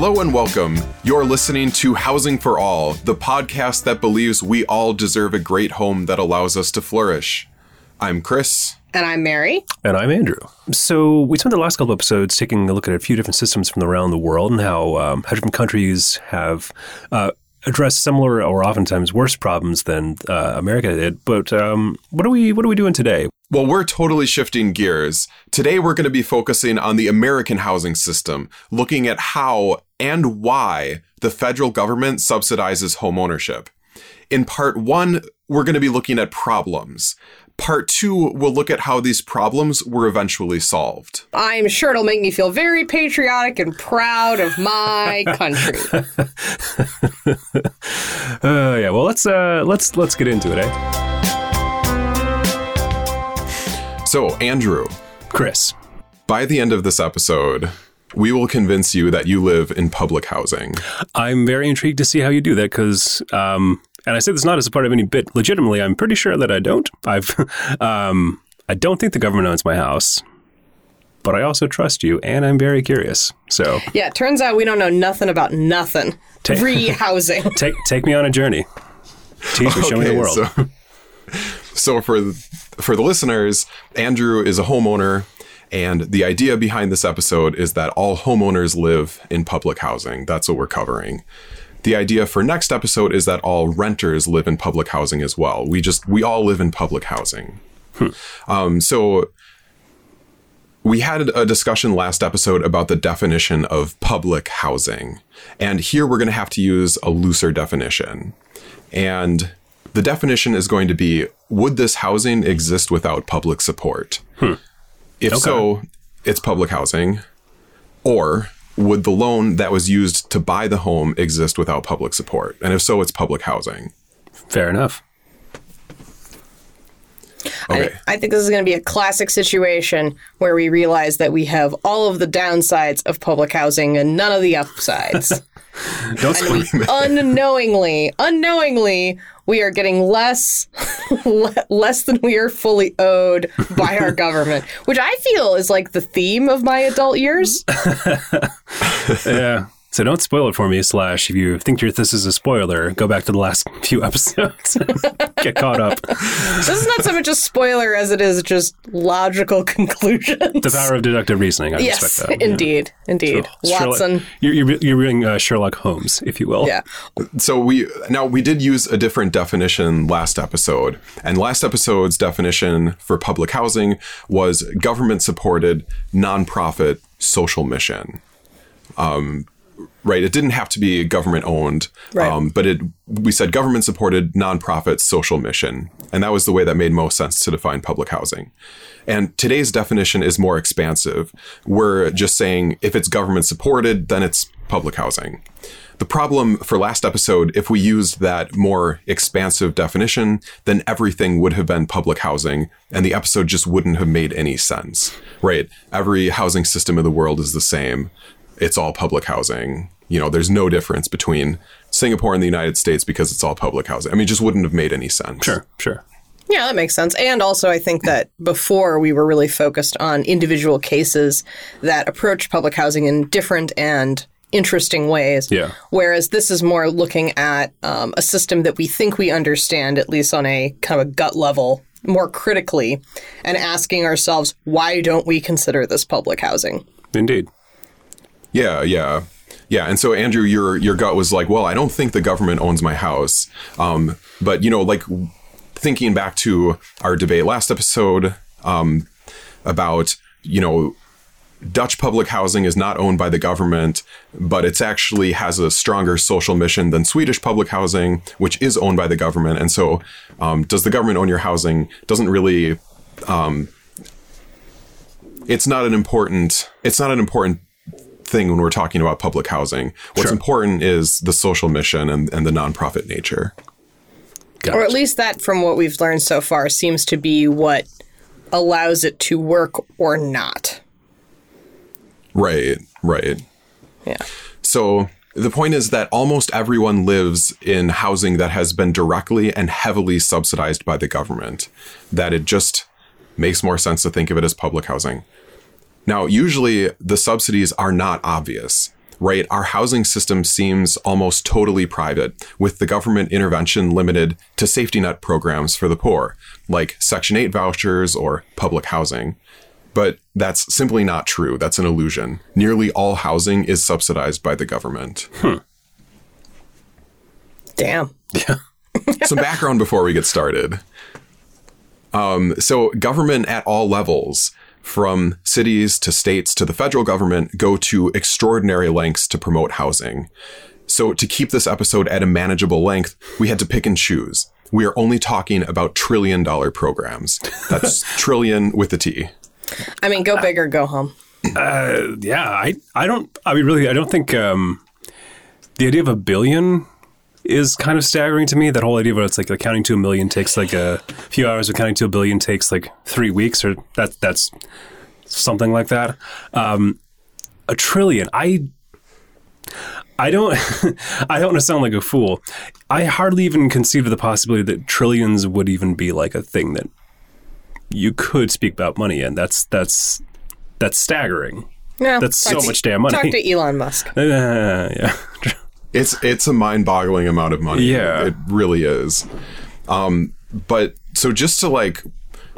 Hello and welcome. You're listening to Housing for All, the podcast that believes we all deserve a great home that allows us to flourish. I'm Chris. And I'm Mary. And I'm Andrew. So we spent the last couple episodes taking a look at a few different systems from around the world and how um, how different countries have uh, addressed similar or oftentimes worse problems than uh, America did. But um, what are we what are we doing today? Well, we're totally shifting gears. Today, we're going to be focusing on the American housing system, looking at how and why the federal government subsidizes homeownership. In part one, we're going to be looking at problems. Part two, we'll look at how these problems were eventually solved. I'm sure it'll make me feel very patriotic and proud of my country. uh, yeah, well, let's uh, let's let's get into it, eh? So, Andrew. Chris. By the end of this episode, we will convince you that you live in public housing. I'm very intrigued to see how you do that because, um, and I say this not as a part of any bit. Legitimately, I'm pretty sure that I don't. I've, um, I don't think the government owns my house, but I also trust you, and I'm very curious. So yeah, it turns out we don't know nothing about nothing. Take, Re-housing. take take me on a journey. Teach me, okay, show me the world. So- so for for the listeners, Andrew is a homeowner and the idea behind this episode is that all homeowners live in public housing. That's what we're covering. The idea for next episode is that all renters live in public housing as well. We just we all live in public housing. Hmm. Um, so we had a discussion last episode about the definition of public housing, and here we're going to have to use a looser definition. And the definition is going to be Would this housing exist without public support? Hmm. If okay. so, it's public housing. Or would the loan that was used to buy the home exist without public support? And if so, it's public housing. Fair enough. Okay. I, I, think this is going to be a classic situation where we realize that we have all of the downsides of public housing and none of the upsides. Don't and we unknowingly, unknowingly we are getting less less than we are fully owed by our government, which I feel is like the theme of my adult years. yeah. So don't spoil it for me, Slash. If you think this is a spoiler, go back to the last few episodes. Get caught up. This is not so much a spoiler as it is just logical conclusions. The power of deductive reasoning, I yes, respect that. Indeed, yeah. indeed. So, Watson. You're, you're, you're reading uh, Sherlock Holmes, if you will. Yeah. So we now we did use a different definition last episode. And last episode's definition for public housing was government supported nonprofit social mission. Um, right? It didn't have to be government owned, right. um, but it we said government supported nonprofit social mission, and that was the way that made most sense to define public housing. And today's definition is more expansive. We're just saying if it's government supported, then it's public housing. The problem for last episode, if we used that more expansive definition, then everything would have been public housing and the episode just wouldn't have made any sense, right? Every housing system in the world is the same it's all public housing. You know, there's no difference between Singapore and the United States because it's all public housing. I mean, it just wouldn't have made any sense. Sure, sure. Yeah, that makes sense. And also, I think that before we were really focused on individual cases that approach public housing in different and interesting ways. Yeah. Whereas this is more looking at um, a system that we think we understand, at least on a kind of a gut level, more critically, and asking ourselves, why don't we consider this public housing? Indeed. Yeah, yeah. Yeah, and so Andrew, your your gut was like, well, I don't think the government owns my house. Um, but you know, like thinking back to our debate last episode um, about you know Dutch public housing is not owned by the government, but it's actually has a stronger social mission than Swedish public housing, which is owned by the government. And so, um, does the government own your housing? Doesn't really. Um, it's not an important. It's not an important thing when we're talking about public housing. What's sure. important is the social mission and, and the nonprofit nature. Got or at least that, from what we've learned so far, seems to be what allows it to work or not. Right, right. Yeah. So the point is that almost everyone lives in housing that has been directly and heavily subsidized by the government, that it just makes more sense to think of it as public housing. Now, usually the subsidies are not obvious. right? Our housing system seems almost totally private, with the government intervention limited to safety net programs for the poor, like Section 8 vouchers or public housing. But that's simply not true. That's an illusion. Nearly all housing is subsidized by the government. Damn. Yeah. Some background before we get started. Um, so, government at all levels, from cities to states to the federal government, go to extraordinary lengths to promote housing. So, to keep this episode at a manageable length, we had to pick and choose. We are only talking about trillion dollar programs. That's trillion with a T. I mean, go big or go home. Uh, yeah, I, I don't, I mean, really, I don't think um, the idea of a billion is kind of staggering to me. That whole idea of it's like counting to a million takes like a few hours, or counting to a billion takes like three weeks, or that that's something like that. Um, a trillion, I. I don't. I don't want to sound like a fool. I hardly even conceive of the possibility that trillions would even be like a thing that you could speak about money in. That's that's that's staggering. Yeah, That's so to- much damn money. Talk to Elon Musk. Uh, yeah. It's it's a mind-boggling amount of money. Yeah. it really is. Um, but so just to like,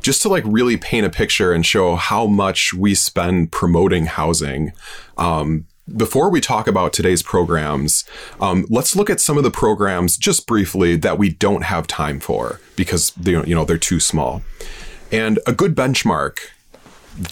just to like really paint a picture and show how much we spend promoting housing. Um, before we talk about today's programs, um, let's look at some of the programs just briefly that we don't have time for because they, you know they're too small. And a good benchmark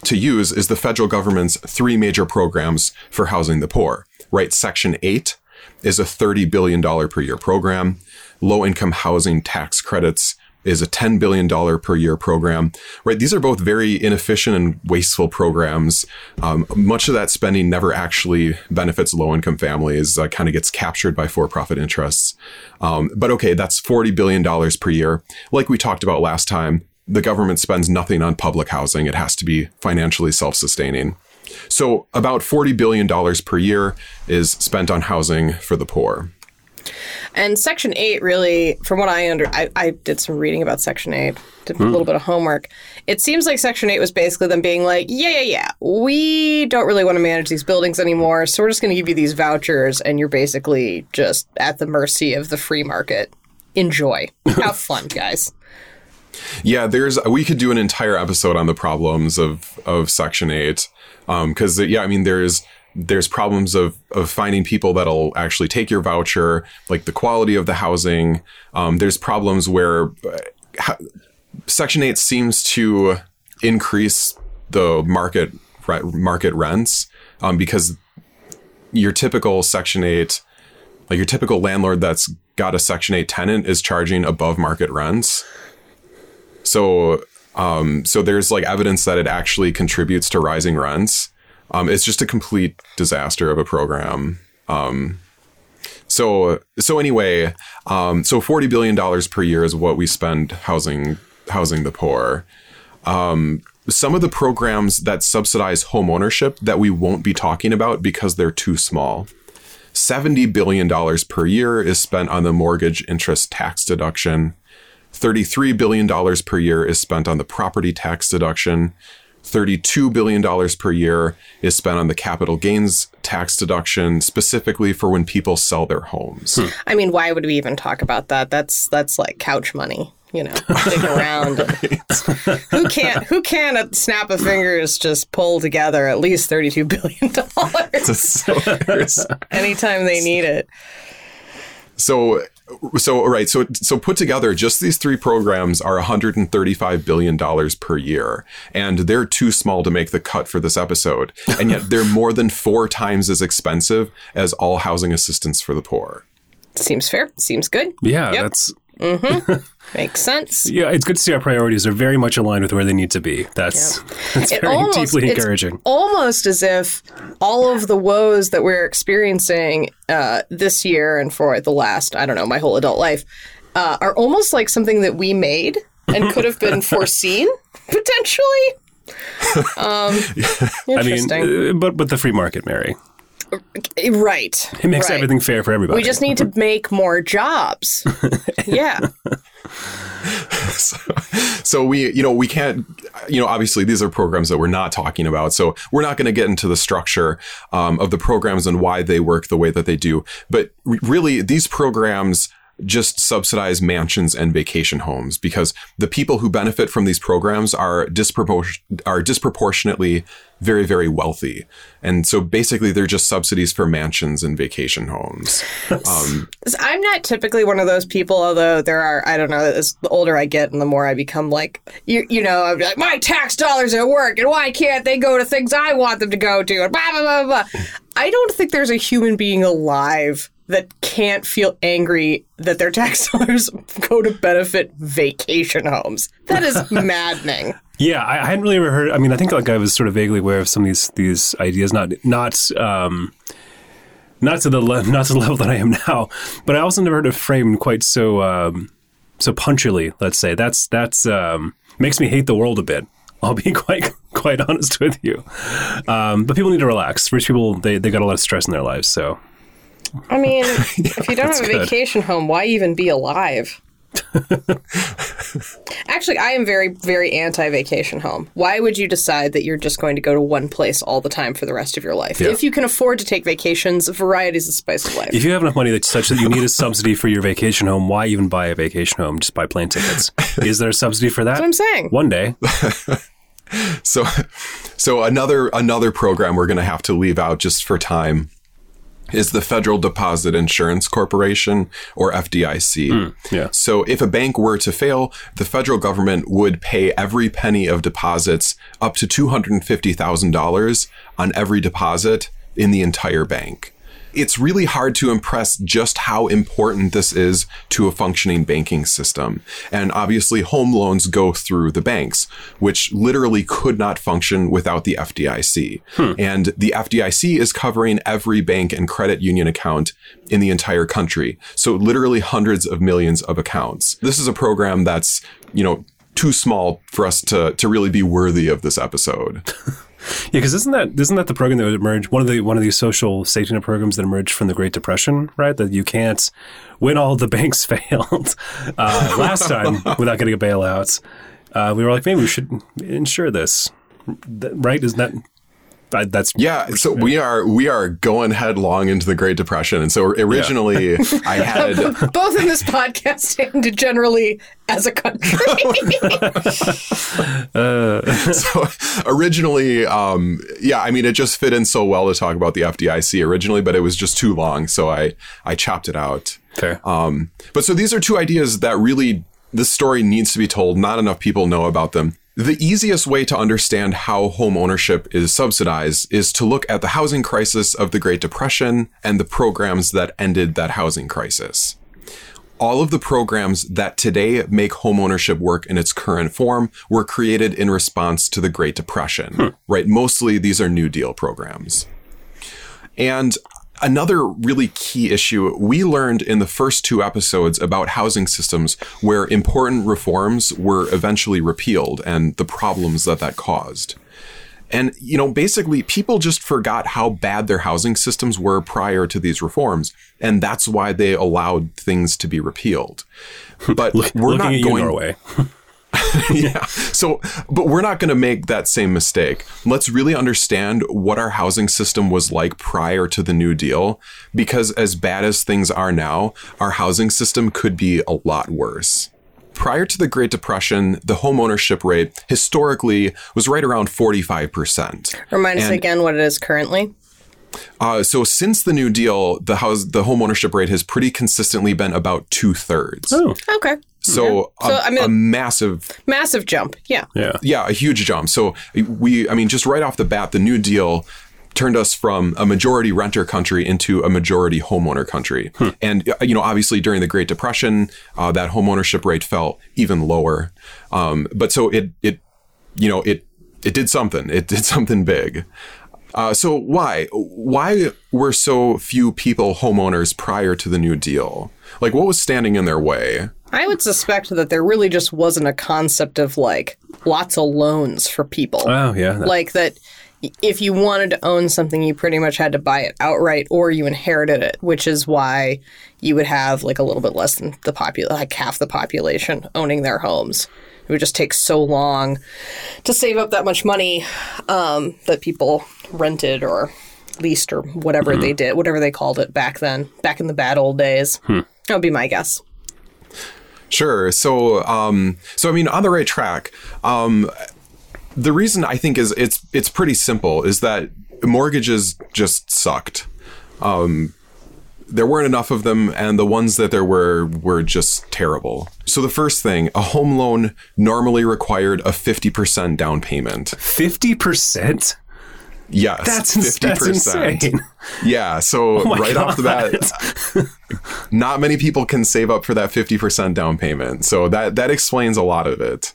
to use is the federal government's three major programs for housing the poor. Right, Section 8 is a $30 billion per year program. Low income housing tax credits is a $10 billion per year program. Right, these are both very inefficient and wasteful programs. Um, much of that spending never actually benefits low income families, uh, kind of gets captured by for profit interests. Um, but okay, that's $40 billion per year. Like we talked about last time, the government spends nothing on public housing. It has to be financially self sustaining. So, about $40 billion per year is spent on housing for the poor. And Section 8 really, from what I under, I, I did some reading about Section 8, did a hmm. little bit of homework. It seems like Section 8 was basically them being like, yeah, yeah, yeah, we don't really want to manage these buildings anymore, so we're just going to give you these vouchers, and you're basically just at the mercy of the free market. Enjoy. Have fun, guys. Yeah, there's we could do an entire episode on the problems of of Section Eight, because yeah, I mean there's there's problems of of finding people that'll actually take your voucher, like the quality of the housing. Um, there's problems where uh, Section Eight seems to increase the market re- market rents um, because your typical Section Eight, like your typical landlord that's got a Section Eight tenant is charging above market rents. So, um, so there's like evidence that it actually contributes to rising rents. Um, it's just a complete disaster of a program. Um, so, so anyway, um, so forty billion dollars per year is what we spend housing housing the poor. Um, some of the programs that subsidize home ownership that we won't be talking about because they're too small. $70 billion per year is spent on the mortgage interest tax deduction. $33 billion per year is spent on the property tax deduction. $32 billion per year is spent on the capital gains tax deduction, specifically for when people sell their homes. Hmm. I mean, why would we even talk about that? That's that's like couch money, you know, dig around. who can't who can at the snap of fingers just pull together at least thirty two billion dollars So there's- anytime they need it? So, so right So, so put together, just these three programs are 135 billion dollars per year, and they're too small to make the cut for this episode. And yet, they're more than four times as expensive as all housing assistance for the poor. Seems fair. Seems good. Yeah, Yep. that's Makes sense. yeah. It's good to see our priorities are very much aligned with where they need to be. That's that's It very almost- deeply it's encouraging. Almost as if all of the woes that we're experiencing uh, this year and for the last, I don't know, my whole adult life, uh, are almost like something that we made and could have been foreseen potentially. Um, I interesting. mean, uh, but but the free market, Mary, right. it makes right. everything fair for everybody. We just need to make more jobs. yeah. so we, you know, we can't, you know, obviously these are programs that we're not talking about. So we're not going to get into the structure um, of the programs and why they work the way that they do. But re- really, these programs just subsidize mansions and vacation homes because the people who benefit from these programs are dispropor- are disproportionately very very wealthy and so basically they're just subsidies for mansions and vacation homes um, I'm not typically one of those people, although there are, I don't know, as the older I get and the more I become like, you, you know, I'm like, my tax dollars at work, and why can't they go to things I want them to go to, and blah, blah, blah, blah. I don't think there's a human being alive that can't feel angry that their tax dollars go to benefit vacation homes. That is maddening. Yeah, I, I hadn't really ever heard. I mean, I think like I was sort of vaguely aware of some of these these ideas, not not um, not to the le- not to the level that I am now, but I also never heard it framed quite so um, so punchily. Let's say that's that's um, makes me hate the world a bit. I'll be quite quite honest with you. Um, but people need to relax. Rich people they they got a lot of stress in their lives, so I mean, if you don't have a good. vacation home, why even be alive? Actually, I am very, very anti vacation home. Why would you decide that you're just going to go to one place all the time for the rest of your life? If you can afford to take vacations, variety is the spice of life. if you have enough money that's such that you need a subsidy for your vacation home, why even buy a vacation home? Just buy plane tickets. Is there a subsidy for that? That's what I'm saying. One day. so so another another program we're going to have to leave out just for time is the Federal Deposit Insurance Corporation or FDIC. Hmm, yeah. So if a bank were to fail, the federal government would pay every penny of deposits up to $250,000 on every deposit in the entire bank. It's really hard to impress just how important this is to a functioning banking system. And obviously, home loans go through the banks, which literally could not function without the FDIC. Hmm. And the FDIC is covering every bank and credit union account in the entire country. So literally hundreds of millions of accounts. This is a program that's, you know, too small for us to, to really be worthy of this episode. Yeah, because isn't that isn't that the program that emerged one of the one of these social safety net programs that emerged from the Great Depression, right? That you can't when all the banks failed uh, last time without getting a bailout. Uh, we were like, maybe we should insure this, right? Isn't that I, that's Yeah, so we are we are going headlong into the Great Depression, and so originally I had Both in this podcast and generally as a country. so originally, um, yeah, I mean it just fit in so well to talk about the FDIC originally, but it was just too long, so I I chopped it out. fair. Um, but so these are two ideas that really this story needs to be told. Not enough people know about them. The easiest way to understand how home ownership is subsidized is to look at the housing crisis of the Great Depression and the programs that ended that housing crisis. All of the programs that today make homeownership work in its current form were created in response to the Great Depression, hmm. right? Mostly these are New Deal programs. And another really key issue we learned in the first two episodes about housing systems where important reforms were eventually repealed and the problems that that caused. And, you know, basically, people just forgot how bad their housing systems were prior to these reforms. And that's why they allowed things to be repealed. But we're not at you, going Norway. yeah. So, but we're not going to make that same mistake. Let's really understand what our housing system was like prior to the New Deal, because as bad as things are now, our housing system could be a lot worse. Prior to the Great Depression, the home ownership rate historically was right around 45%. Remind us again what it is currently. Uh, so since the New Deal, the house, the home ownership rate has pretty consistently been about two thirds. Oh, Okay. So, So, a, I mean- a massive Massive jump. Yeah. yeah. yeah, a huge jump. So we, I mean, just right off the bat, the New Deal turned us from a majority renter country into a majority homeowner country. And, uh, you know, obviously during the Great Depression, uh, that homeownership rate fell even lower. Um, but so it, it, you know, it, it did something. It did something big. Uh, so why why were so few people homeowners prior to the New Deal? Like, what was standing in their way? I would suspect that there really just wasn't a concept of like lots of loans for people. Oh, yeah. that- like that if you wanted to own something, you pretty much had to buy it outright or you inherited it, which is why you would have like a little bit less than the popul like half the population owning their homes. It would just take so long to save up that much money um, that people rented or leased or whatever they did, whatever they called it back then, back in the bad old days. That would be my guess. Sure. So, um, so I mean, on the right track. Um, the reason I think is it's it's pretty simple is that mortgages just sucked. Um, there weren't enough of them, and the ones that there were were just terrible. So the first thing, a home loan normally required a fifty percent down payment. Fifty percent. Yes, That's, that's insane. Yeah, so my right off the bat, not many people can save up for that 50% down payment. So that that explains a lot of it.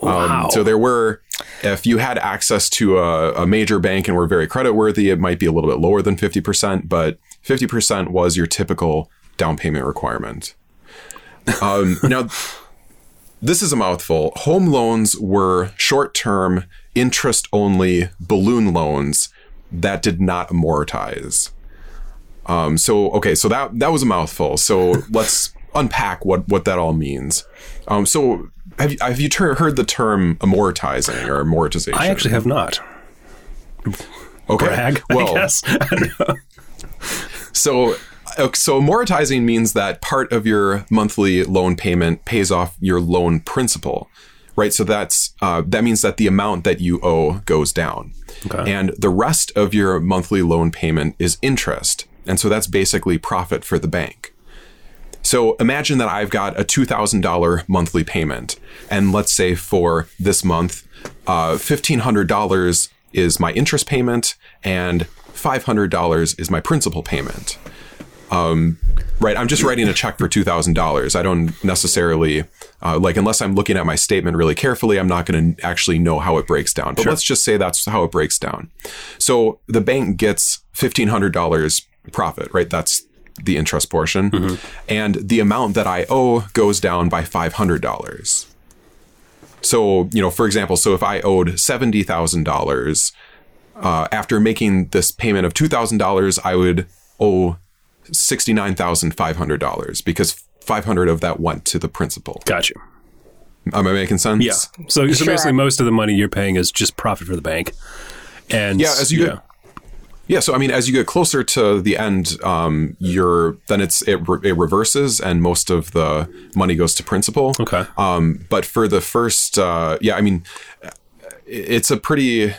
Wow. Um, so there were, if you had access to a, a major bank and were very creditworthy, it might be a little bit lower than 50%, but 50% was your typical down payment requirement. Um, now, this is a mouthful. Home loans were short term, interest only balloon loans that did not amortize. Um, so okay, so that that was a mouthful. So let's unpack what what that all means. Um, so have you, have you ter- heard the term amortizing or amortization? I actually have not. okay. Brag, well, I guess. I don't know. So, so amortizing means that part of your monthly loan payment pays off your loan principal, right? So that's uh, that means that the amount that you owe goes down, Okay. and the rest of your monthly loan payment is interest, and so that's basically profit for the bank. So imagine that I've got a two thousand dollar monthly payment, and let's say for this month, uh, fifteen hundred dollars is my interest payment, and five hundred dollars is my principal payment. Um, right, I'm just writing a check for two thousand dollars. I don't necessarily uh, like unless I'm looking at my statement really carefully. I'm not going to actually know how it breaks down. But let's just say that's how it breaks down. So the bank gets fifteen hundred dollars profit. Right, that's the interest portion, and the amount that I owe goes down by five hundred dollars. So you know, for example, so if I owed seventy thousand dollars uh, after making this payment of two thousand dollars, I would owe sixty nine thousand five hundred dollars because five hundred of that went to the principal. Gotcha. Am I making sense? Yeah. So, so Sure. basically, most of the money you're paying is just profit for the bank. And Yeah, as you get- Yeah. So I mean, as you get closer to the end, um, you're then it's it, re- it reverses, and most of the money goes to principal. Okay. Um, but for the first, uh, yeah, I mean, it's a pretty.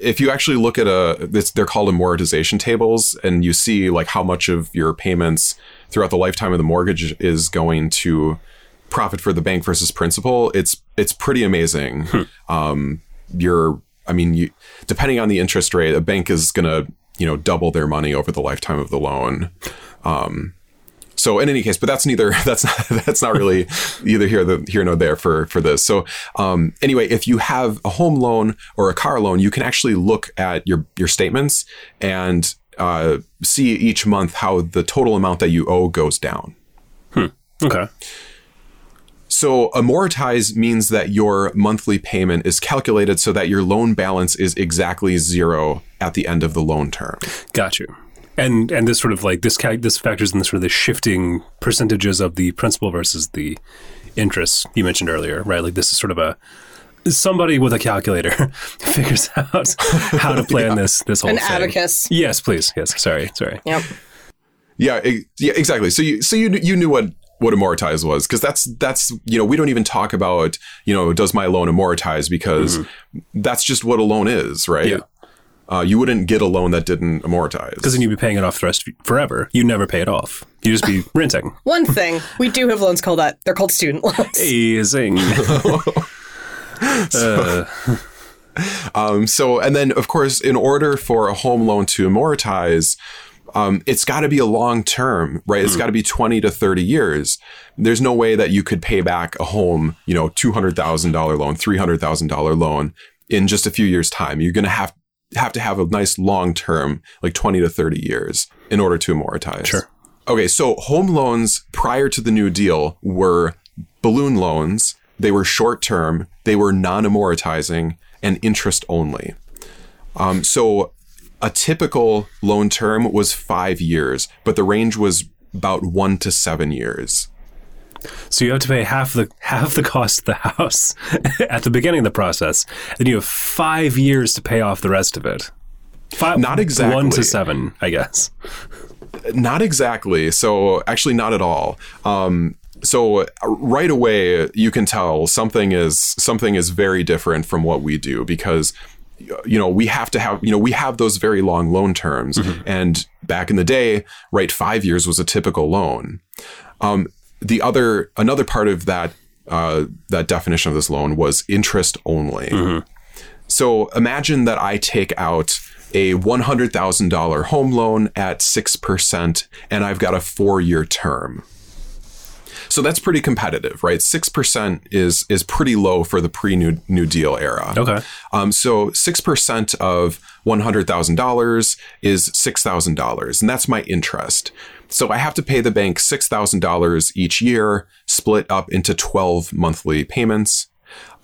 If you actually look at a, they're called amortization tables, and you see like how much of your payments throughout the lifetime of the mortgage is going to profit for the bank versus principal. It's it's pretty amazing. Um, you're, I mean, you depending on the interest rate, a bank is gonna you know double their money over the lifetime of the loan. Um, so in any case, but that's neither that's not that's not really either here the here nor there for for this. So um, anyway, if you have a home loan or a car loan, you can actually look at your your statements and uh, see each month how the total amount that you owe goes down. Okay. So amortize means that your monthly payment is calculated so that your loan balance is exactly zero at the end of the loan term. Got you. And and this sort of like this cal- this factors in the sort of the shifting percentages of the principal versus the interest you mentioned earlier, right? Like this is sort of a somebody with a calculator figures out how to plan this this whole thing. An thing. abacus. Yes, please. Yes. Sorry. Sorry. Yep. Yeah, e- yeah, exactly. So you so you you knew what what amortize was because that's that's you know we don't even talk about you know does my loan amortize because mm-hmm. that's just what a loan is, right? Yeah. Uh, you wouldn't get a loan that didn't amortize. Because then you'd be paying it off the rest forever. You'd never pay it off. You'd just be renting. One thing we do have loans called that. They're called student loans. Amazing. uh, Um, so, and then of course, in order for a home loan to amortize, um, it's got to be a long term, right? It's got to be 20 to 30 years. There's no way that you could pay back a home, you know, $200,000 loan, $300,000 loan in just a few years time. You're going to have, have to have a nice long term, like 20 to 30 years in order to amortize. Sure. Okay. So home loans prior to the new deal were balloon loans. They were short term. They were non amortizing and interest only. Um, so a typical loan term was five years, but the range was about one to seven years. So you have to pay half the half the cost of the house at the beginning of the process. and you have five years to pay off the rest of it. Five, Not exactly. one to seven, I guess. Not exactly. So actually, not at all. Um, so right away, you can tell something is something is very different from what we do because you know we have to have you know we have those very long loan terms and back in the day right five years was a typical loan um, the other another part of that uh, that definition of this loan was interest only so imagine that I take out a $100,000 home loan at 6% and I've got a four year term. So that's pretty competitive, right? 6% is is pretty low for the pre New New Deal era. Okay. Um, so 6% of $100,000 is $6,000, and that's my interest. So I have to pay the bank $6,000 each year, split up into 12 monthly payments.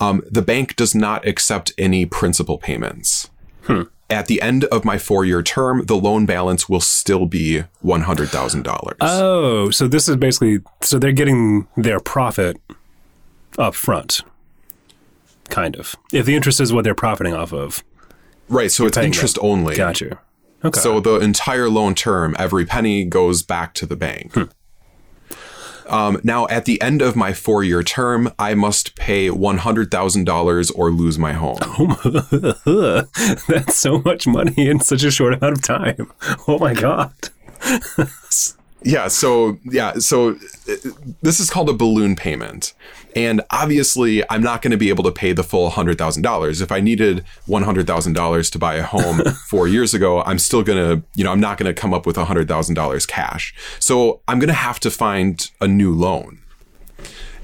Um, the bank does not accept any principal payments. At the end of my four year term, the loan balance will still be $100,000. Oh, so this is basically so they're getting their profit up front. Kind of. If the interest is what they're profiting off of. right. So it's interest only. Got you. Okay. So the entire loan term, every penny goes back to the bank. Um, now, at the end of my four year term, I must pay $100,000 or lose my home. That's so much money in such a short amount of time. Oh my god. Yeah. So, yeah. So uh, this is called a balloon payment. And obviously, I'm not going to be able to pay the full $100,000. If I needed $100,000 to buy a home four years ago, I'm still going to, you know, I'm not going to come up with $100,000 cash. So I'm going to have to find a new loan.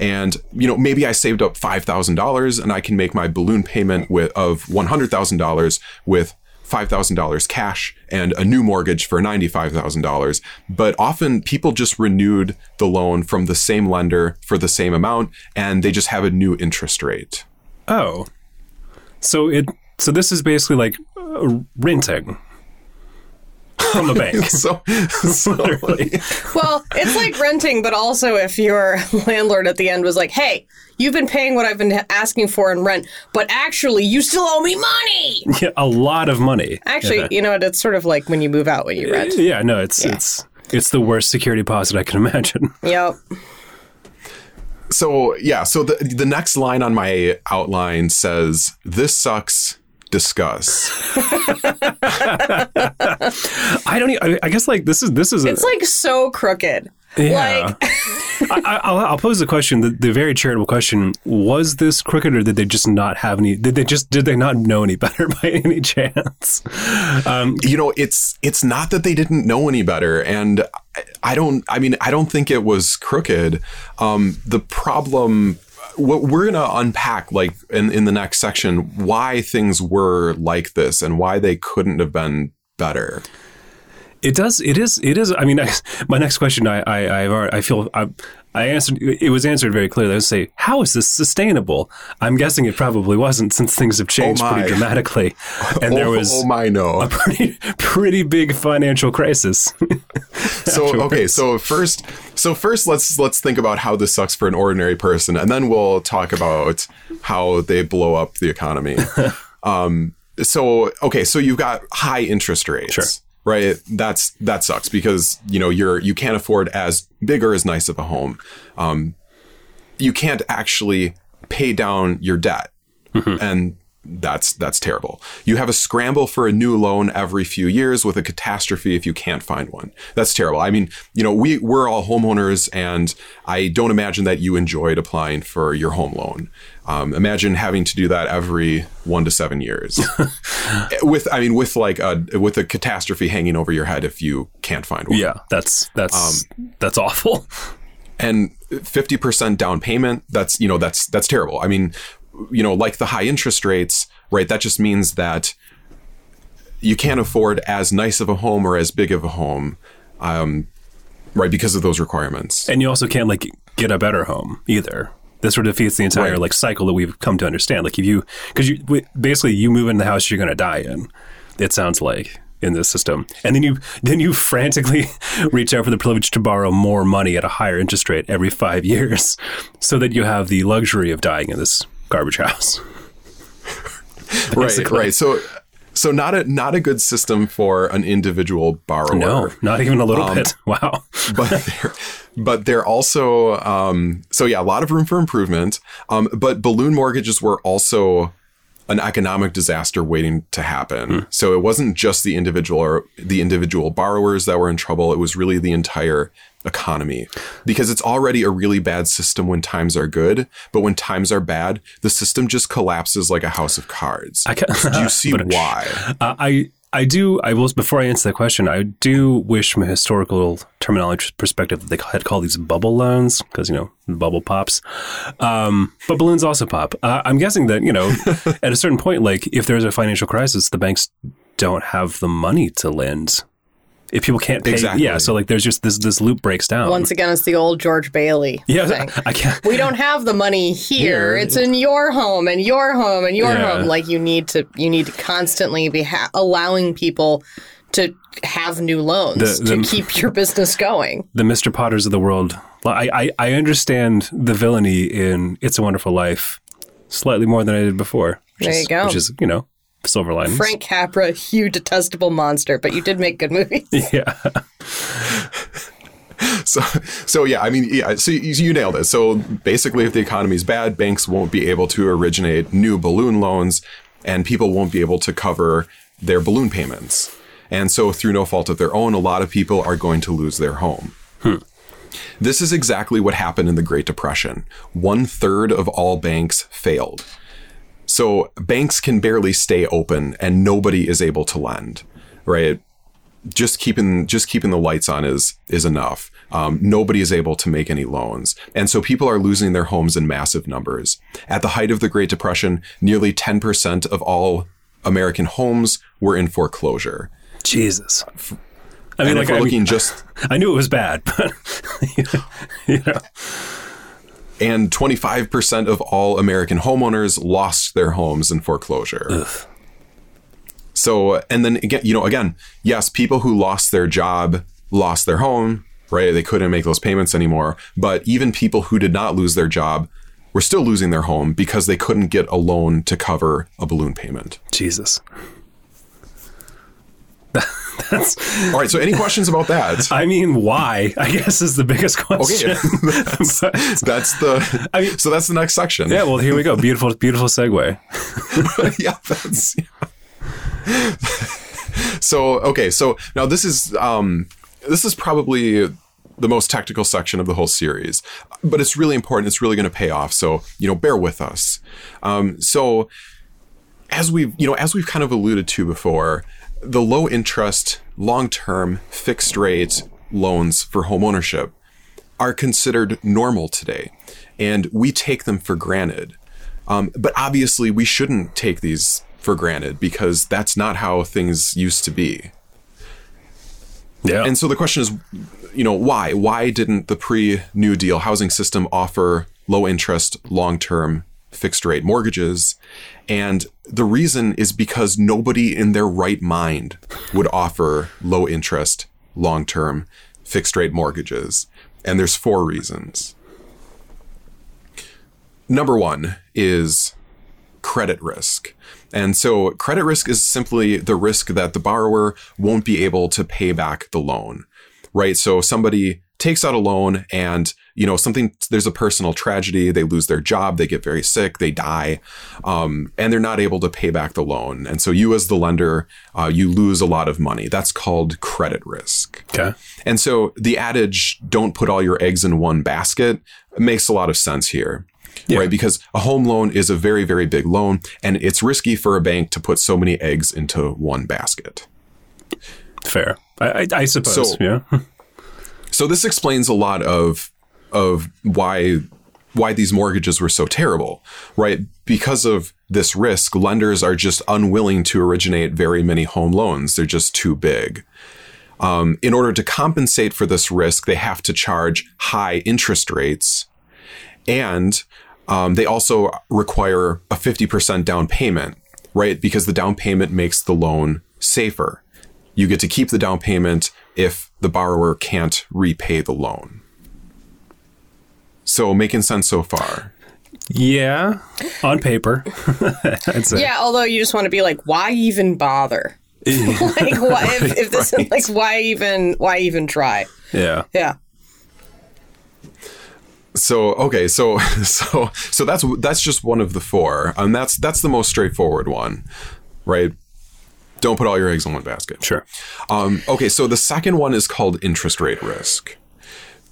And, you know, maybe I saved up $5,000 and I can make my balloon payment with, of $100,000 with $5,000 cash and a new mortgage for $95,000. But often people just renewed the loan from the same lender for the same amount and they just have a new interest rate. Oh. So it so this is basically like uh, renting from a bank. So, so Well, it's like renting, but also if your landlord at the end was like, hey, you've been paying what I've been asking for in rent, but actually you still owe me money. Yeah, a lot of money. Actually, Yeah. you know what? It's sort of like when you move out when you rent. Yeah, no, it's it's it's the worst security deposit I can imagine. Yep. so yeah, so the the next line on my outline says, "This sucks. Discuss." I don't. Even, I guess like this is this is a, It's like so crooked. Yeah. Like, I, I'll, I'll pose the question, the, the very charitable question: Was this crooked, or did they just not have any? Did they just did they not know any better by any chance? Um, you know it's it's not that they didn't know any better and I, I don't i mean i don't think it was crooked um the problem what we're gonna unpack like in in the next section why things were like this and why they couldn't have been better It does. It is. It is. I mean, I, my next question, I, I, I've already, I feel, I, I answered. It was answered very clearly. I would say, how is this sustainable? I'm guessing it probably wasn't, since things have changed Oh pretty dramatically, and there oh, was oh my no a pretty, pretty big financial crisis. so okay so first so first let's let's think about how this sucks for an ordinary person and then we'll talk about how they blow up the economy um so okay so you've got high interest rates Sure. Right that's that sucks because you know you're you can't afford as big or as nice of a home um you can't actually pay down your debt and that's that's terrible. You have a scramble for a new loan every few years with a catastrophe if you can't find one. That's terrible. I mean, you know, we we're all homeowners, and I don't imagine that you enjoyed applying for your home loan. Um, imagine having to do that every one to seven years. with I mean, with like a with a catastrophe hanging over your head if you can't find one. yeah, that's that's that's awful. and 50% down payment that's you know that's that's terrible i mean you know like the high interest rates right that just means that you can't afford as nice of a home or as big of a home um, right because of those requirements And you also can't like get a better home either. This sort of defeats the entire Right. like cycle that we've come to understand. Like if you, because you basically you move in the house you're going to die in. it sounds like in this system. And then you then you frantically reach out for the privilege to borrow more money at a higher interest rate every 5 years so that you have the luxury of dying in this garbage house. right, right. So so not a not a good system for an individual borrower. No, not even a little um, bit. Wow. but they're but they're also um, so yeah, a lot of room for improvement. Um, but balloon mortgages were also an economic disaster waiting to happen. So it wasn't just the individual or the individual borrowers that were in trouble. It was really the entire economy because it's already a really bad system when times are good, but when times are bad, the system just collapses like a house of cards. I ca- Do you see why? Uh, I I do. I will. Before I answer that question, I do wish from a historical terminology perspective that they had called these bubble loans because you know the bubble pops. Um, but balloons also pop. Uh, I'm guessing that you know at a certain point, like if there's a financial crisis, the banks don't have the money to lend. If people can't pay, Exactly. yeah. So like, there's just this this loop breaks down. Once again, it's the old George Bailey yeah, thing. I can't. we don't have the money here. Here. It's in your home and your home and your Yeah. home. Like you need to, you need to constantly be ha- allowing people to have new loans The- to keep your business going. the Mr. Potters of the world. I, I, I understand the villainy in It's a Wonderful Life slightly more than I did before. Which There is, you go. Which is, you know, silver linings. Frank Capra, you detestable monster, but you did make good movies. Yeah. So, so yeah, I mean, yeah, so you, you nailed it. So basically, if the economy is bad, banks won't be able to originate new balloon loans, and people won't be able to cover their balloon payments. And so, through no fault of their own, a lot of people are going to lose their home. Hmm. This is exactly what happened in the Great Depression. One third of all banks failed. So banks can barely stay open, and nobody is able to lend, right? just keeping just keeping the lights on is is enough. Um, nobody is able to make any loans, and so people are losing their homes in massive numbers. At the height of the Great Depression, nearly ten percent of all American homes were in foreclosure. Jesus. I mean, And like, we're I, mean, looking just I knew it was bad, but, you know, and twenty five percent of all American homeowners lost their homes in foreclosure. So, and then again, you know, again, yes, people who lost their job lost their home, right? They couldn't make those payments anymore. But even people who did not lose their job were still losing their home because they couldn't get a loan to cover a balloon payment. Jesus. That's, All right. So, any questions about that? I mean, why? I guess is the biggest question. that's, But- that's the. I mean- so that's the next section. yeah, well, here we go. Beautiful, beautiful segue. yeah, that's. so okay, so now this is um this is probably the most technical section of the whole series, but it's really important. It's really going to pay off. So you know, bear with us. Um, so as we've you know as we've kind of alluded to before, the low interest, long term, fixed rate loans for homeownership are considered normal today, and we take them for granted. Um, but obviously, we shouldn't take these for granted because that's not how things used to be. Yeah. And so the question is, you know, why? Why didn't the pre New Deal housing system offer low interest, long term, fixed rate mortgages? And the reason is because nobody in their right mind would offer low interest, long term, fixed rate mortgages. And there's four reasons. Number one is credit risk. And so credit risk is simply the risk that the borrower won't be able to pay back the loan, right? So somebody takes out a loan and, you know, something, there's a personal tragedy. They lose their job. They get very sick. They die. Um, and they're not able to pay back the loan. And so you as the lender, uh, you lose a lot of money. That's called credit risk. okay. And so the adage, don't put all your eggs in one basket, makes a lot of sense here. Right. Because a home loan is a very, very big loan, and it's risky for a bank to put so many eggs into one basket. Fair. I, I, I suppose. So- yeah. So this explains a lot of of why why these mortgages were so terrible, right? Because of this risk, lenders are just unwilling to originate very many home loans. They're just too big. Um, in order to compensate for this risk, they have to charge high interest rates, and um, they also require a 50% down payment, right? Because the down payment makes the loan safer. You get to keep the down payment if the borrower can't repay the loan. So making sense so far. Yeah, on paper. I'd say. Yeah, although you just want to be like, why even bother? like, why, if, if this right. like, why even, why even try? Yeah. Yeah. So okay, so so so that's that's just one of the four, and that's that's the most straightforward one, right? Don't put all your eggs in one basket. Sure. Um, okay, so the second one is called interest rate risk.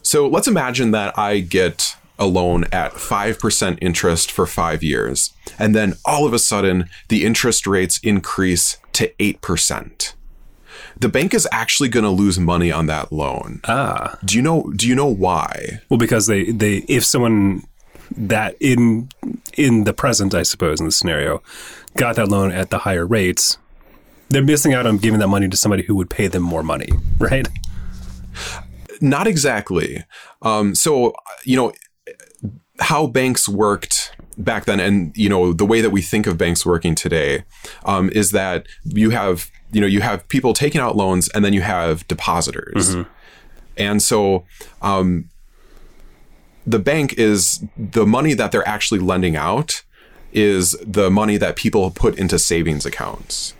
So let's imagine that I get a loan at 5% interest for five years, and then all of a sudden the interest rates increase to 8%. The bank is actually going to lose money on that loan. Ah. Do you know do you know why? Well, because they, they if someone that in in the present, I suppose, in the scenario, got that loan at the higher rates, they're missing out on giving that money to somebody who would pay them more money, right? Not exactly. Um, so, you know, how banks worked back then, and you know, the way that we think of banks working today, um, is that you have, you know, you have people taking out loans, and then you have depositors, and so. Um, the bank is the money that they're actually lending out is the money that people put into savings accounts.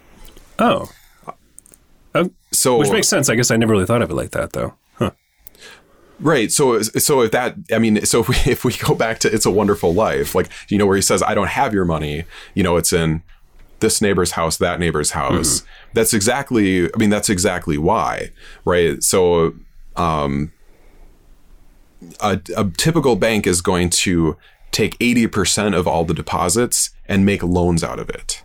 Oh. Oh, So which makes sense. I guess I never really thought of it like that, though. Right. So, so if that, I mean, so if we, if we go back to It's a Wonderful Life, like, you know, where he says, I don't have your money, you know, it's in this neighbor's house, that neighbor's house. That's exactly, I mean, that's exactly why. Right. So, um, a, a typical bank is going to take 80% of all the deposits and make loans out of it.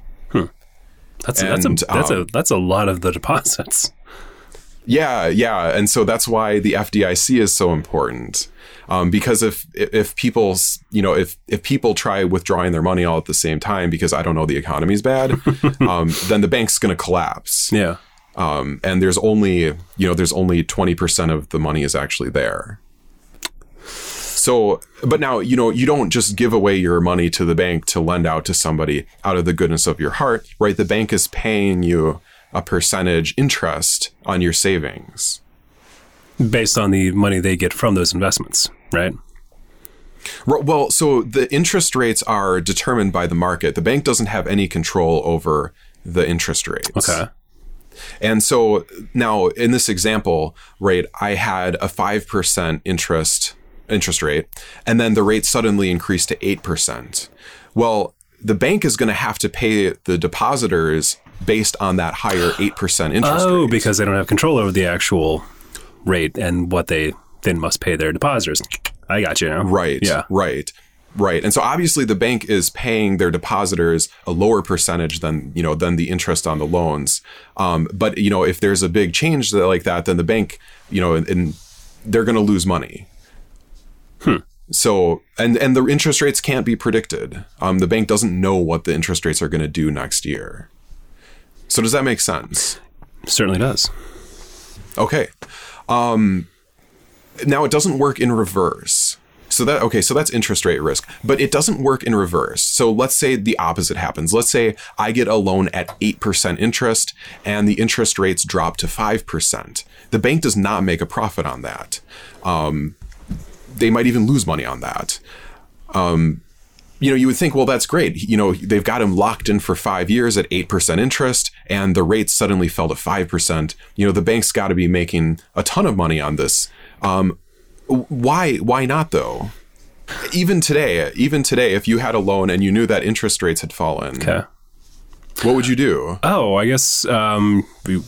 That's that's a And, that's a um, that's a lot of the deposits. Yeah, yeah, and so that's why the FDIC is so important. Um, because if if people you know if if people try withdrawing their money all at the same time because I don't know the economy's bad, um, then the bank's going to collapse. Yeah. Um, and there's only you know there's only twenty percent of the money is actually there. So, but now you know you don't just give away your money to the bank to lend out to somebody out of the goodness of your heart, right? The bank is paying you a percentage interest on your savings. Based on the money they get from those investments, right? Well, so the interest rates are determined by the market. The bank doesn't have any control over the interest rates. Okay. And so now in this example, right, I had a 5% interest interest rate and then the rate suddenly increased to 8%. Well, the bank is going to have to pay the depositors based on that higher 8% interest Oh, rate. because they don't have control over the actual rate and what they then must pay their depositors. I got you now. Right. Yeah. Right. Right. And so obviously the bank is paying their depositors a lower percentage than, you know, than the interest on the loans. Um, but, you know, if there's a big change that- like that, then the bank, you know, and, and they're going to lose money. Hmm. So, and, and the interest rates can't be predicted. Um, the bank doesn't know what the interest rates are going to do next year. So does that make sense? Certainly does. Okay. Um, now it doesn't work in reverse. So that okay, so that's interest rate risk, but it doesn't work in reverse. So let's say the opposite happens. Let's say I get a loan at 8% interest and the interest rates drop to 5%. The bank does not make a profit on that. Um, they might even lose money on that. Um, you know, you would think, well, that's great. You know, they've got him locked in for five years at 8% interest, and the rates suddenly fell to 5%. You know, the bank's got to be making a ton of money on this. Um, why, why not though? Even today, even today, if you had a loan and you knew that interest rates had fallen, Okay. what would you do? Oh, I guess um, we,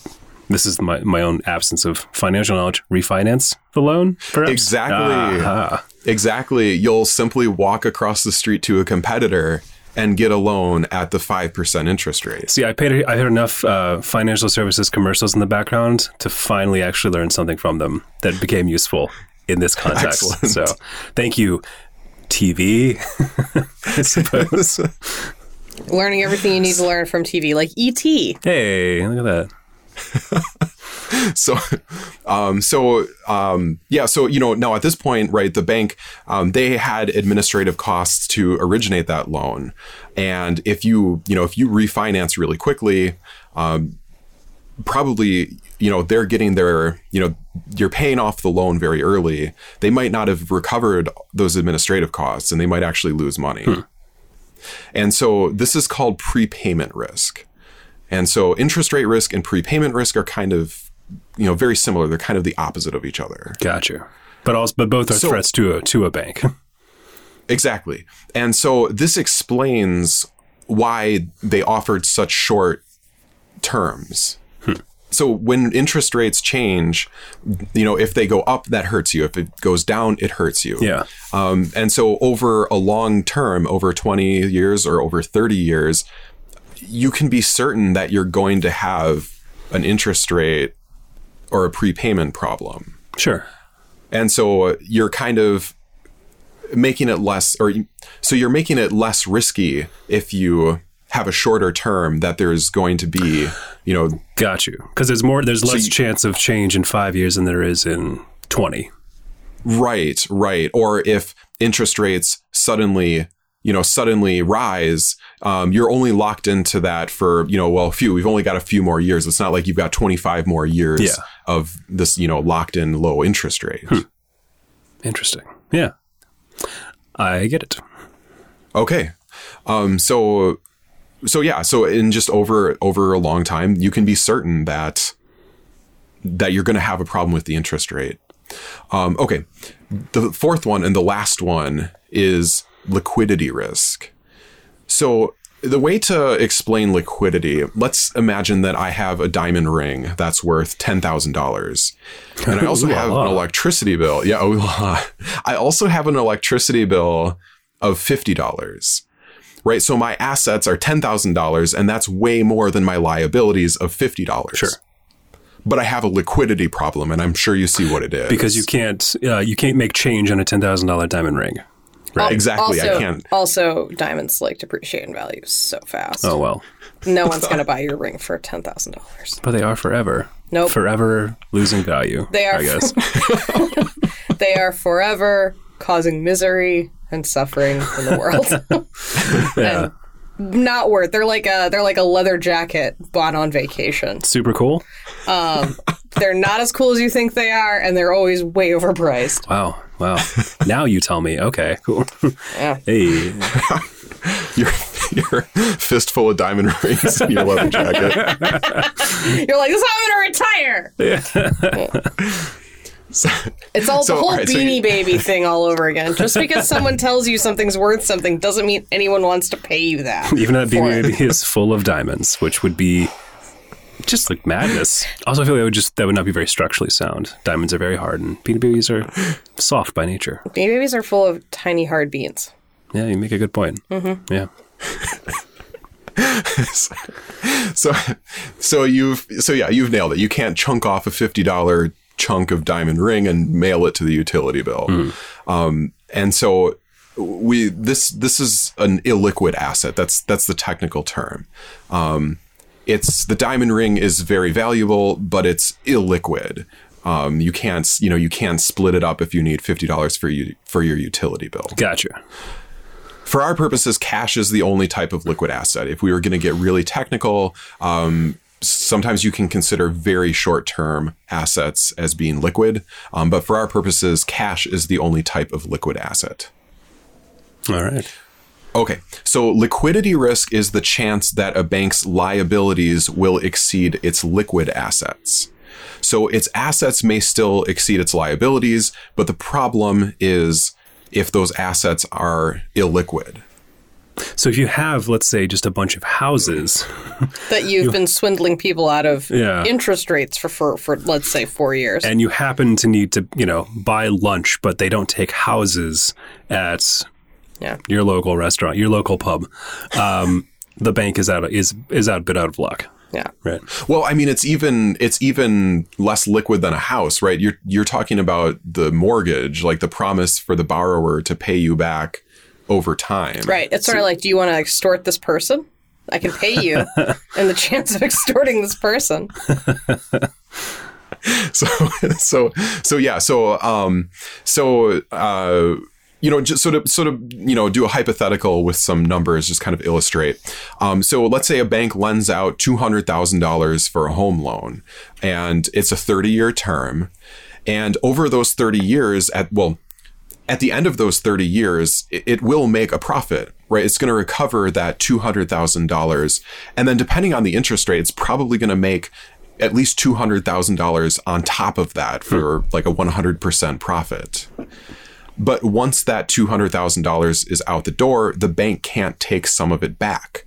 this is my, my own absence of financial knowledge. Refinance the loan, perhaps? Exactly. Ah, Exactly. You'll simply walk across the street to a competitor and get a loan at the 5% interest rate. See, I paid. I heard enough uh, financial services commercials in the background to finally actually learn something from them that became useful in this context. Excellent. So, thank you, TV. I suppose. Learning everything you need to learn from TV, like ET. hey, look at that. so um so um yeah so you know now at this point right the bank um they had administrative costs to originate that loan. And if you you know if you refinance really quickly um probably you know they're getting their you know you're paying off the loan very early. They might not have recovered those administrative costs and they might actually lose money. And so this is called prepayment risk. And so interest rate risk and prepayment risk are kind of you know very similar they're kind of the opposite of each other Gotcha. But also, but both are So- threats to a to a bank. Exactly. And so this explains why they offered such short terms. So when interest rates change, you know, if they go up, that hurts you. If it goes down, it hurts you. Yeah. Um, and so over a long term, over 20 years or over 30 years, you can be certain that you're going to have an interest rate or a prepayment problem. Sure. And so you're kind of making it less, or so you're making it less risky if you have a shorter term that there's going to be, you know, Got you. Because there's more. There's less you- chance of change in five years than there is in twenty. right, right. Or if interest rates suddenly, you know, suddenly rise, um, you're only locked into that for, you know, well, few, we've only got a few more years. It's not like you've got 25 more years Yeah. Of this, you know, locked in low interest rate. Interesting. Yeah. I get it. Okay. Um, so, so yeah, so in just over over a long time, you can be certain that that you're going to have a problem with the interest rate. Um, okay. The fourth one and the last one is liquidity risk. So the way to explain liquidity, let's imagine that I have a diamond ring that's worth ten thousand dollars, and I also have an electricity bill. Yeah, ooh. I also have an electricity bill of fifty dollars. Right, so my assets are ten thousand dollars, and that's way more than my liabilities of fifty dollars. Sure. But I have a liquidity problem, and I'm sure you see what it is. Because you can't uh, you can't make change on a ten thousand dollar diamond ring. Al- Exactly, I Also, can't- Also, diamonds like depreciate in value so fast. Oh well. No one's going to buy your ring for ten thousand dollars. But they are forever. Nope. Forever losing value. They are I guess. They are forever causing misery and suffering in the world. yeah. Not worth. They're like a they're like a leather jacket bought on vacation. Super cool. Um, They're not as cool as you think they are, and they're always way overpriced. Wow. Wow. now you tell me. Okay. Cool. Yeah. hey. your your fistful of diamond rings in your leather jacket. You're like, this is how I'm gonna retire. So- It's all So, the whole all right, so beanie you- baby thing all over again. Just because someone tells you something's worth something doesn't mean anyone wants to pay you that. Even that beanie it. BB is full of diamonds, which would be just like madness. Also, I feel like that would just that would not be very structurally sound. Diamonds are very hard, and beanie babies are soft by nature. Beanie babies are full of tiny hard beans. Yeah, you make a good point. Mm-hmm. Yeah. So so you've so yeah, you've nailed it. You can't chunk off a fifty dollar chunk of diamond ring and mail it to the utility bill. Um, and so we this this is an illiquid asset. That's that's the technical term. Um, it's the diamond ring is very valuable, but it's illiquid. Um, you can't you know you can't split it up if you need fifty dollars for you for your utility bill. Gotcha. for our purposes, cash is the only type of liquid asset. If we were going to get really technical, um, sometimes you can consider very short term assets as being liquid. Um, but for our purposes, cash is the only type of liquid asset. All right. Okay, so liquidity risk is the chance that a bank's liabilities will exceed its liquid assets. So its assets may still exceed its liabilities, but the problem is if those assets are illiquid. So if you have, let's say, just a bunch of houses, That you've been swindling people out of Yeah. interest rates for, for, for, let's say, four years. and you happen to need to, you know, buy lunch, but they don't take houses at yeah. your local restaurant, your local pub, um, the bank is out is is out a bit out of luck, Yeah. right? Well, I mean, it's even it's even less liquid than a house, right? You're you're talking about the mortgage, like the promise for the borrower to pay you back over time. Right. It's sort of like, do you want to extort this person? I can pay you, and the chance of extorting this person. So so so yeah. So um so uh you know, just sort of, sort of, you know, do a hypothetical with some numbers, just kind of illustrate. Um, so let's say a bank lends out two hundred thousand dollars for a home loan, and it's a thirty-year term, and over those thirty years, at well, at the end of those 30 years, it, it will make a profit, right? It's going to recover that $200,000. And then depending on the interest rate, it's probably going to make at least $200,000 on top of that for like a 100% profit. But once that $200,000 is out the door, the bank can't take some of it back.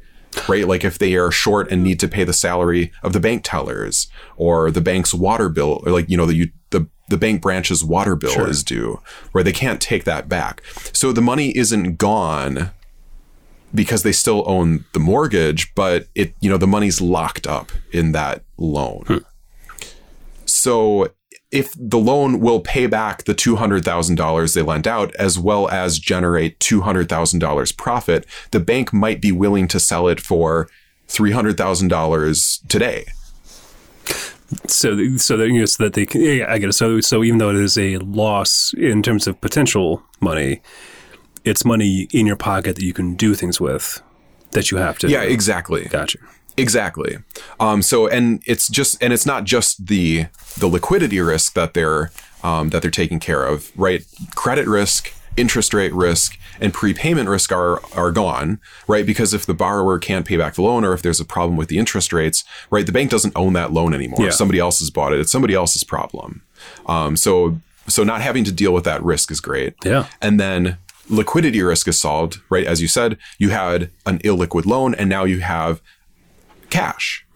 Right? Like if they are short and need to pay the salary of the bank tellers or the bank's water bill, or like, you know, the, the, the bank branch's water bill is due, where they can't take that back. So the money isn't gone because they still own the mortgage, but it, you know, the money's locked up in that loan. Hmm. So if the loan will pay back the $200,000 they lent out as well as generate $200,000 profit, the bank might be willing to sell it for $300,000 today. So, so that you know, so that they can. Yeah, I get it. So, so even though it is a loss in terms of potential money, it's money in your pocket that you can do things with. That you have to. Yeah, exactly. Gotcha. Exactly. Um, so, and it's just, and it's not just the the liquidity risk that they're um, that they're taking care of, right? Credit risk, interest rate risk, and prepayment risk are are gone, right? Because if the borrower can't pay back the loan, or if there's a problem with the interest rates, right, the bank doesn't own that loan anymore. Yeah. Somebody else has bought it. It's somebody else's problem. Um, so, so not having to deal with that risk is great. Yeah. And then liquidity risk is solved, right? As you said, you had an illiquid loan, and now you have cash.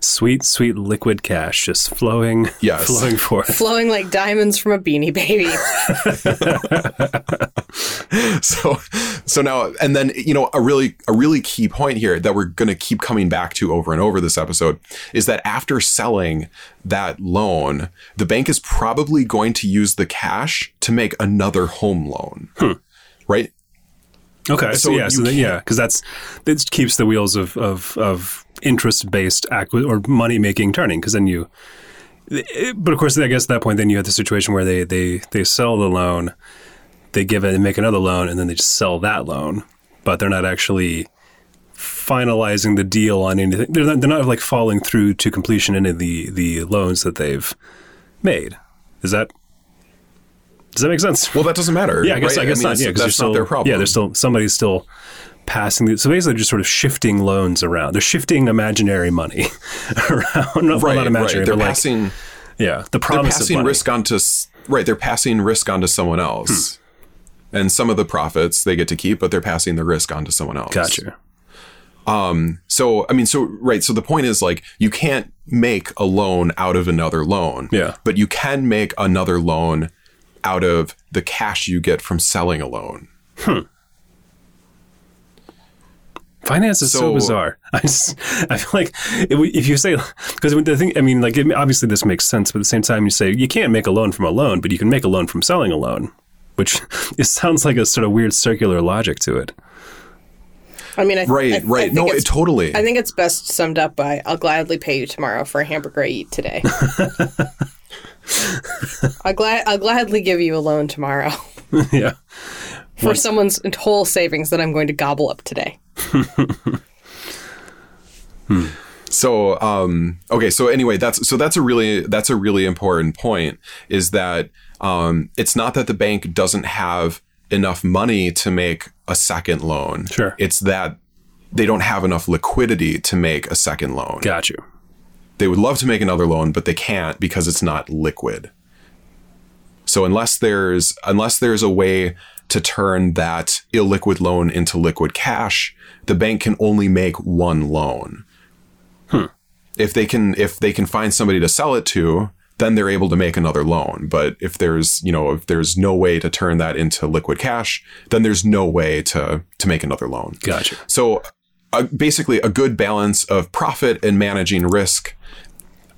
Sweet, sweet liquid cash just flowing. Yes. Flowing forth. Flowing like diamonds from a beanie baby. so so now and then you know a really a really key point here that we're going to keep coming back to over and over this episode is that after selling that loan the bank is probably going to use the cash to make another home loan hmm. right Okay. So, So yeah. So then, yeah, because that's it keeps the wheels of of, of interest based acqui- or money making turning. Because then you, it- but of course, I guess at that point, then you have the situation where they they they sell the loan, they give it and make another loan, and then they just sell that loan, but they're not actually finalizing the deal on anything. They're not, they're not like following through to completion any of the the loans that they've made. Is that does that make sense? well that doesn't matter Yeah, I guess right? I guess mean, not. Yeah, because that's not their problem Yeah, there's still somebody's still passing. The, so basically, they're just sort of shifting loans around. They're shifting imaginary money around. Not, right not imaginary, right they're like passing yeah, the promise. they're passing risk onto right they're passing risk onto someone else Hmm. and some of the profits they get to keep but they're passing the risk onto someone else Gotcha. Um, So, I mean, so, right. So the point is like, you can't make a loan out of another loan. Yeah. But you can make another loan out of the cash you get from selling a loan. Hmm. Finance is so, So- bizarre. I just, I feel like it, if you say because the thing, I mean, like it, obviously this makes sense, but at the same time, you say you can't make a loan from a loan, but you can make a loan from selling a loan, which it sounds like a sort of weird circular logic to it. I mean, I, Right, I- I right. think No, it's- it totally. I think it's best summed up by I'll gladly pay you tomorrow for a hamburger I eat today. I'll, glad, I'll gladly give you a loan tomorrow yeah. for someone's whole savings that I'm going to gobble up today. So, um, okay. So anyway, that's, so that's a really, that's a really important point is that, um, it's not that the bank doesn't have enough money to make a second loan. Sure. It's that they don't have enough liquidity to make a second loan. Got you. They would love to make another loan, but they can't because it's not liquid. So unless there's unless there's a way to turn that illiquid loan into liquid cash, the bank can only make one loan. Hmm. If they can if they can find somebody to sell it to, then they're able to make another loan. But if there's, you know, if there's no way to turn that into liquid cash, then there's no way to to make another loan. Gotcha. So uh, basically, a good balance of profit and managing risk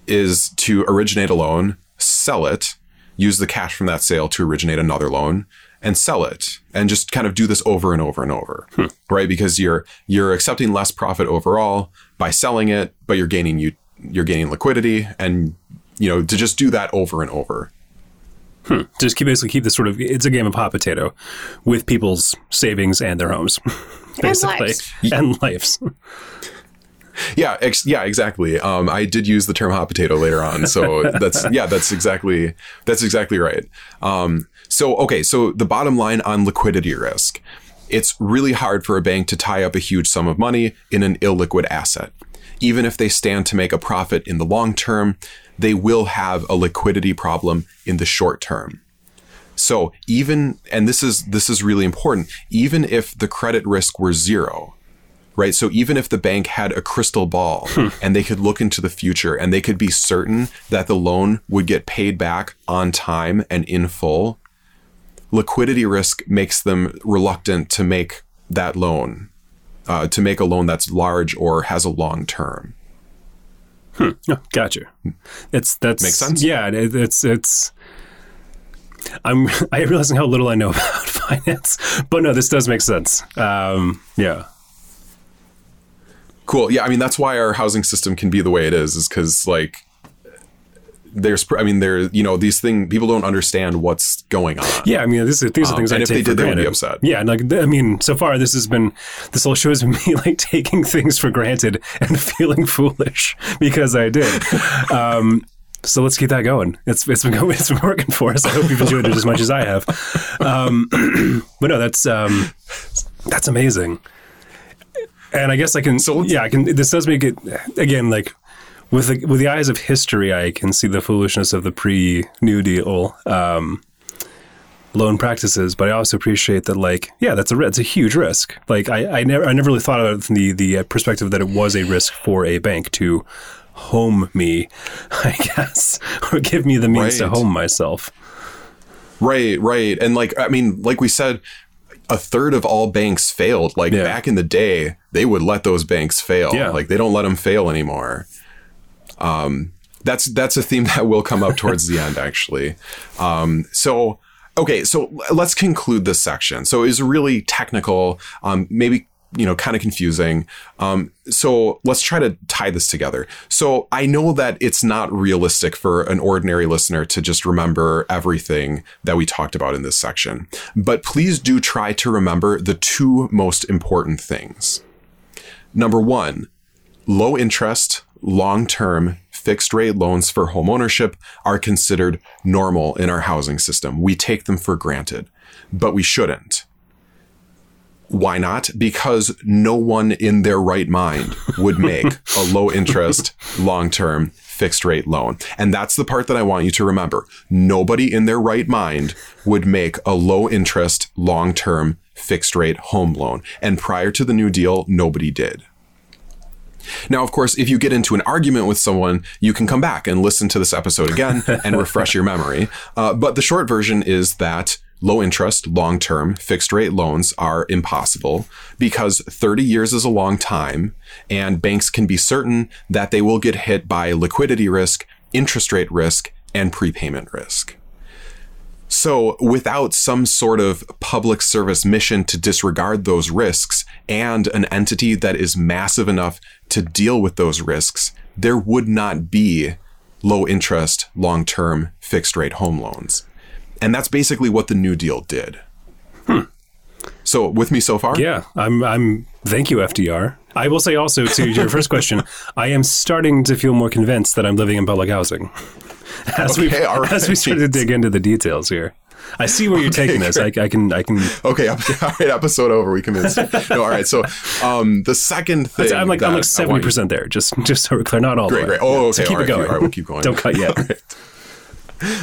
is to originate a loan, sell it, use the cash from that sale to originate another loan, and sell it, and just kind of do this over and over and over, right? Because you're you're accepting less profit overall by selling it, but you're gaining you you're gaining liquidity, and you know to just do that over and over. Just keep basically keep this sort of it's a game of hot potato with people's savings and their homes, basically lives. and lives. Yeah, ex- yeah, exactly. Um, I did use the term hot potato later on, so that's yeah, that's exactly that's exactly right. Um, so okay, so the bottom line on liquidity risk, it's really hard for a bank to tie up a huge sum of money in an illiquid asset. Even if they stand to make a profit in the long term, they will have a liquidity problem in the short term. So even and this is this is really important, even if the credit risk were zero, right? So even if the bank had a crystal ball and they could look into the future and they could be certain that the loan would get paid back on time and in full, liquidity risk makes them reluctant to make that loan, uh, to make a loan that's large or has a long term. Oh, gotcha. It's that's Makes sense? Yeah, it, it's it's. I'm I realizing how little I know about finance, but no, this does make sense. Um, yeah. Cool. Yeah, I mean that's why our housing system can be the way it is, is because like there's, I mean, there, you know, these things people don't understand what's going on. Yeah, I mean, these are, these are Um, things I and if take they for did, they would be granted. upset. Yeah, and like I mean, so far this has been this whole show has been me like taking things for granted and feeling foolish because I did. Um, so let's keep that going. It's it's been going, it's been working for us. I hope you've enjoyed it as much as I have. Um, but no, that's um, that's amazing. And I guess I can. So yeah, I can. This does make it again like with the with the eyes of history. I can see the foolishness of the pre New Deal. Um, loan practices, but I also appreciate that, like, yeah, that's a it's a huge risk. Like, I, I never I never really thought about it from the the uh, perspective that it was a risk for a bank to home me, I guess, or give me the means to home myself. Right, right. And like I mean, like we said, a third of all banks failed. Like Yeah. back in the day, they would let those banks fail. Yeah. Like they don't let them fail anymore. Um that's that's a theme that will come up towards the end actually. Um so okay, so let's conclude this section. So it's really technical, um maybe you know, kind of confusing. Um, so let's try to tie this together. So I know that it's not realistic for an ordinary listener to just remember everything that we talked about in this section, but please do try to remember the two most important things. Number one, low interest, long term, fixed rate loans for homeownership are considered normal in our housing system. We take them for granted, but we shouldn't. Why not? Because no one in their right mind would make a low interest, long term, fixed rate loan. And that's the part that I want you to remember. Nobody in their right mind would make a low interest, long term, fixed rate home loan. And prior to the New Deal, nobody did. Now, of course, if you get into an argument with someone, you can come back and listen to this episode again and refresh your memory. Uh, but the short version is that low interest, long term, fixed rate loans are impossible because 30 years is a long time, and banks can be certain that they will get hit by liquidity risk, interest rate risk, and prepayment risk. So, without some sort of public service mission to disregard those risks and an entity that is massive enough to deal with those risks, there would not be low interest, long term, fixed rate home loans. And that's basically what the New Deal did. So, with me so far? Yeah, I'm. I'm. Thank you, FDR. I will say also to your first question, I am starting to feel more convinced that I'm living in public housing. As we Okay, all as we start to dig into the details here, I see where you're taking this. I, I can. I can. Okay, all right, episode over. We convinced. No, all right. So, um, the second thing. I'm like I'm like seventy percent there. Just just so we're clear, not all Great, the way. great. Oh, So okay, keep all it going. all right, we'll keep going. Don't cut yet.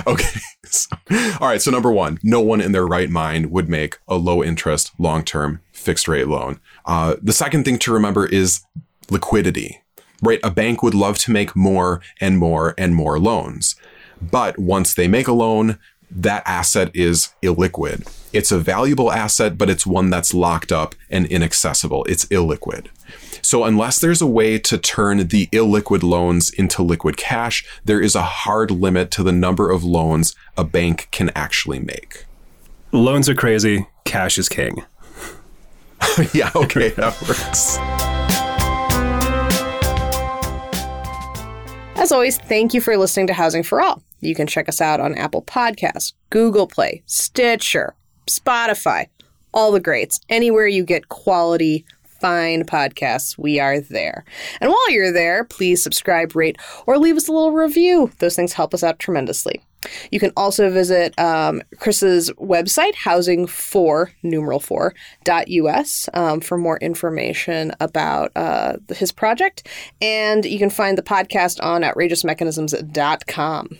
Okay. All right. So number one, no one in their right mind would make a low interest, long term fixed rate loan. Uh, the second thing to remember is liquidity, right? A bank would love to make more and more and more loans. But once they make a loan, that asset is illiquid. It's a valuable asset, but it's one that's locked up and inaccessible. It's illiquid. So unless there's a way to turn the illiquid loans into liquid cash, there is a hard limit to the number of loans a bank can actually make. Loans are crazy. Cash is king. yeah, okay, that works. As always, thank you for listening to Housing for All. You can check us out on Apple Podcasts, Google Play, Stitcher, Spotify, all the greats. Anywhere you get quality, fine podcasts, we are there. And while you're there, please subscribe, rate, or leave us a little review. Those things help us out tremendously. You can also visit um, Chris's website, housing4, numeral 4, dot US, um, for more information about uh, his project. And you can find the podcast on outrageousmechanisms.com.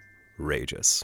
Outrageous.